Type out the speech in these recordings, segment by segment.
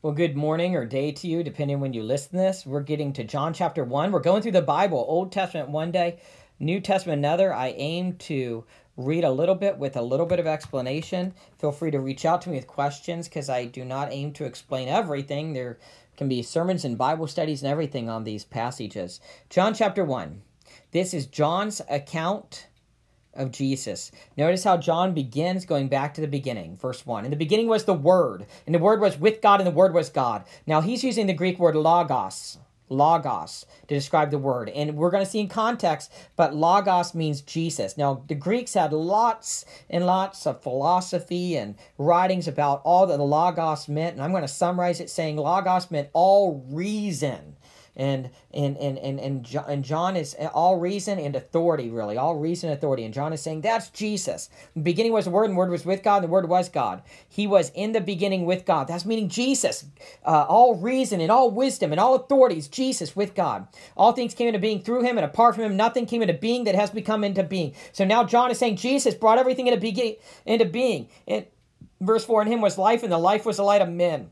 Well, good morning or day to you, depending when you listen to this. We're getting to John chapter 1. We're going through the Bible, Old Testament one day, New Testament another. I aim to read a little bit with a little bit of explanation. Feel free to reach out to me with questions because I do not aim to explain everything. There can be sermons and Bible studies and everything on these passages. John chapter 1. This is John's account of Jesus. Notice how John begins going back to the beginning, verse 1. In the beginning was the Word, and the Word was with God, and the Word was God. Now he's using the Greek word logos, logos, to describe the Word. And we're going to see in context, but logos means Jesus. Now the Greeks had lots and lots of philosophy and writings about all that the logos meant, and I'm going to summarize it saying logos meant all reason and and and and and John, and John is all reason and authority really all reason and authority. And John is saying that's Jesus. The beginning was the word and the word was with God and the word was God. He was in the beginning with God. That's meaning Jesus uh, all reason and all wisdom and all authorities Jesus with God. All things came into being through him and apart from him nothing came into being that has become into being. So now John is saying Jesus brought everything into beginning into being. And verse 4 in him was life and the life was the light of men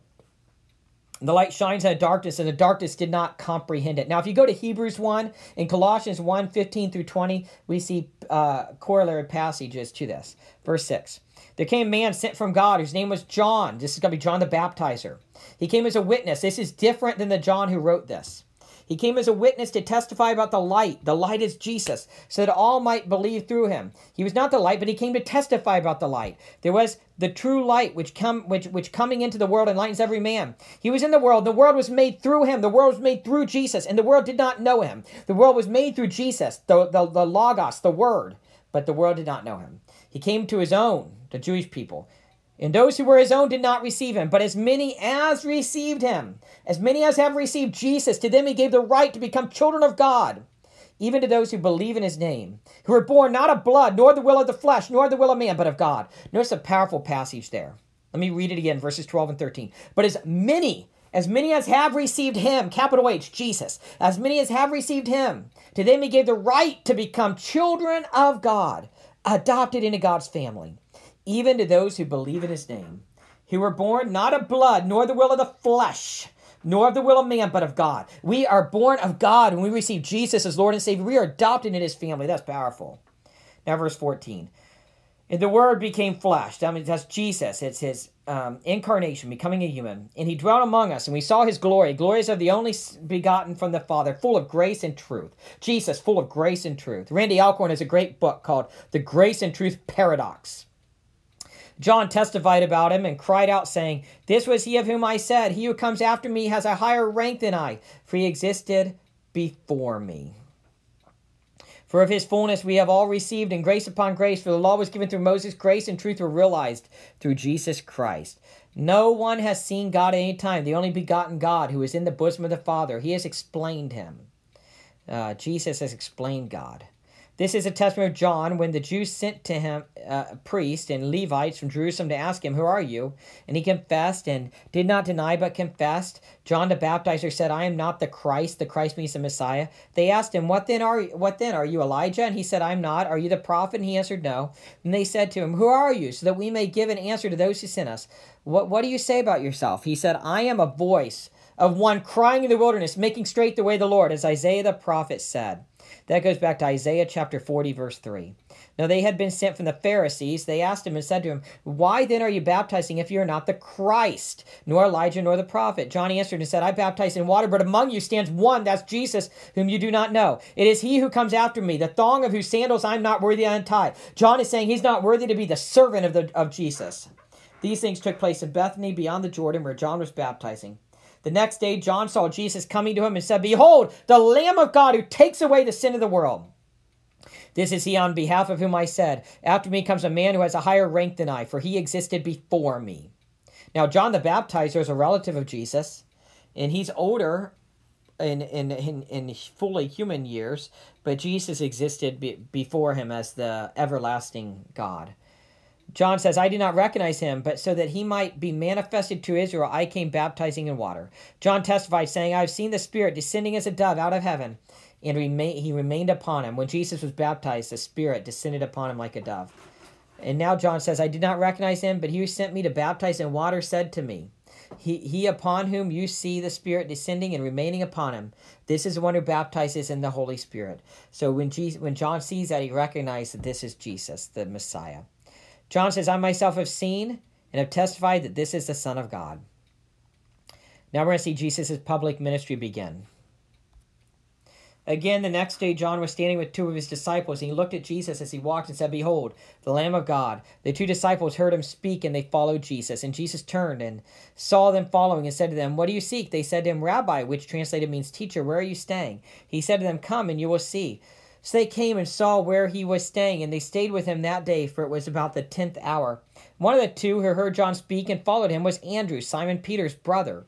the light shines in the darkness, and the darkness did not comprehend it. Now, if you go to Hebrews 1 and Colossians 1 15 through 20, we see uh, corollary passages to this. Verse 6 There came a man sent from God whose name was John. This is going to be John the Baptizer. He came as a witness. This is different than the John who wrote this. He came as a witness to testify about the light. The light is Jesus, so that all might believe through him. He was not the light, but he came to testify about the light. There was the true light which come which which coming into the world enlightens every man. He was in the world, the world was made through him, the world was made through Jesus, and the world did not know him. The world was made through Jesus, the, the, the Logos, the Word, but the world did not know him. He came to his own, the Jewish people. And those who were his own did not receive him, but as many as received him, as many as have received Jesus, to them he gave the right to become children of God, even to those who believe in his name, who were born not of blood, nor the will of the flesh, nor the will of man, but of God. Notice a powerful passage there. Let me read it again, verses 12 and 13. But as many, as many as have received him, capital H, Jesus, as many as have received him, to them he gave the right to become children of God, adopted into God's family even to those who believe in his name, who were born not of blood, nor the will of the flesh, nor of the will of man, but of God. We are born of God when we receive Jesus as Lord and Savior. We are adopted in his family. That's powerful. Now, verse 14. And the Word became flesh. I mean, that's Jesus. It's his um, incarnation, becoming a human. And he dwelt among us, and we saw his glory. Glories of the only begotten from the Father, full of grace and truth. Jesus, full of grace and truth. Randy Alcorn has a great book called The Grace and Truth Paradox. John testified about him and cried out, saying, This was he of whom I said, He who comes after me has a higher rank than I, for he existed before me. For of his fullness we have all received, and grace upon grace, for the law was given through Moses, grace and truth were realized through Jesus Christ. No one has seen God at any time, the only begotten God who is in the bosom of the Father. He has explained him. Uh, Jesus has explained God. This is a testimony of John when the Jews sent to him uh, priests and Levites from Jerusalem to ask him, Who are you? And he confessed and did not deny, but confessed. John the Baptizer said, I am not the Christ. The Christ means the Messiah. They asked him, What then are what then? Are you Elijah? And he said, I'm not. Are you the prophet? And he answered, No. And they said to him, Who are you? So that we may give an answer to those who sent us. What what do you say about yourself? He said, I am a voice of one crying in the wilderness, making straight the way of the Lord, as Isaiah the prophet said. That goes back to Isaiah chapter 40, verse 3. Now they had been sent from the Pharisees. They asked him and said to him, Why then are you baptizing if you are not the Christ, nor Elijah, nor the prophet? John answered and said, I baptize in water, but among you stands one, that's Jesus, whom you do not know. It is he who comes after me, the thong of whose sandals I'm not worthy to untie. John is saying he's not worthy to be the servant of, the, of Jesus. These things took place in Bethany beyond the Jordan, where John was baptizing. The next day, John saw Jesus coming to him and said, Behold, the Lamb of God who takes away the sin of the world. This is he on behalf of whom I said, After me comes a man who has a higher rank than I, for he existed before me. Now, John the Baptizer is a relative of Jesus, and he's older in, in, in, in fully human years, but Jesus existed be, before him as the everlasting God. John says, I did not recognize him, but so that he might be manifested to Israel, I came baptizing in water. John testified, saying, I have seen the Spirit descending as a dove out of heaven, and remain, he remained upon him. When Jesus was baptized, the Spirit descended upon him like a dove. And now John says, I did not recognize him, but he who sent me to baptize in water said to me, He, he upon whom you see the Spirit descending and remaining upon him, this is the one who baptizes in the Holy Spirit. So when, Jesus, when John sees that, he recognizes that this is Jesus, the Messiah. John says, I myself have seen and have testified that this is the Son of God. Now we're going to see Jesus' public ministry begin. Again, the next day, John was standing with two of his disciples, and he looked at Jesus as he walked and said, Behold, the Lamb of God. The two disciples heard him speak, and they followed Jesus. And Jesus turned and saw them following and said to them, What do you seek? They said to him, Rabbi, which translated means teacher, where are you staying? He said to them, Come, and you will see. So they came and saw where he was staying, and they stayed with him that day, for it was about the tenth hour. One of the two who heard John speak and followed him was Andrew, Simon Peter's brother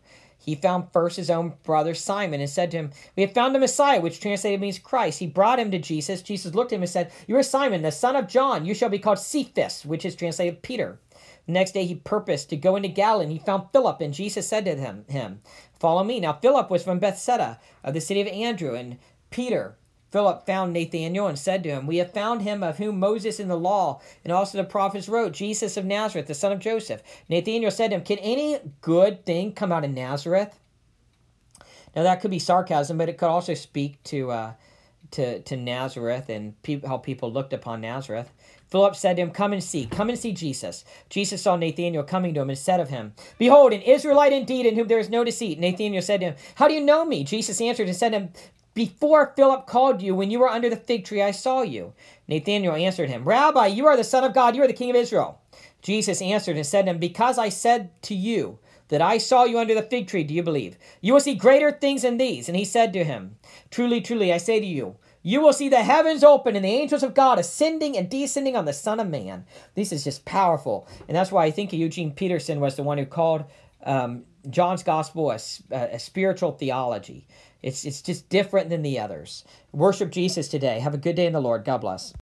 he found first his own brother Simon and said to him, We have found the Messiah, which translated means Christ. He brought him to Jesus. Jesus looked at him and said, You are Simon, the son of John. You shall be called Cephas, which is translated Peter. The next day he purposed to go into Galilee, and he found Philip, and Jesus said to him, him Follow me. Now Philip was from Bethsaida, of the city of Andrew, and Peter Philip found Nathanael and said to him, We have found him of whom Moses in the law and also the prophets wrote, Jesus of Nazareth, the son of Joseph. Nathanael said to him, Can any good thing come out of Nazareth? Now that could be sarcasm, but it could also speak to uh, to to Nazareth and pe- how people looked upon Nazareth. Philip said to him, Come and see, come and see Jesus. Jesus saw Nathanael coming to him and said of him, Behold, an Israelite indeed, in whom there is no deceit. Nathanael said to him, How do you know me? Jesus answered and said to him, before Philip called you, when you were under the fig tree, I saw you. Nathanael answered him, Rabbi, you are the Son of God, you are the King of Israel. Jesus answered and said to him, Because I said to you that I saw you under the fig tree, do you believe? You will see greater things than these. And he said to him, Truly, truly, I say to you, you will see the heavens open and the angels of God ascending and descending on the Son of Man. This is just powerful. And that's why I think Eugene Peterson was the one who called um, John's Gospel a, a spiritual theology. It's, it's just different than the others. Worship Jesus today. Have a good day in the Lord. God bless.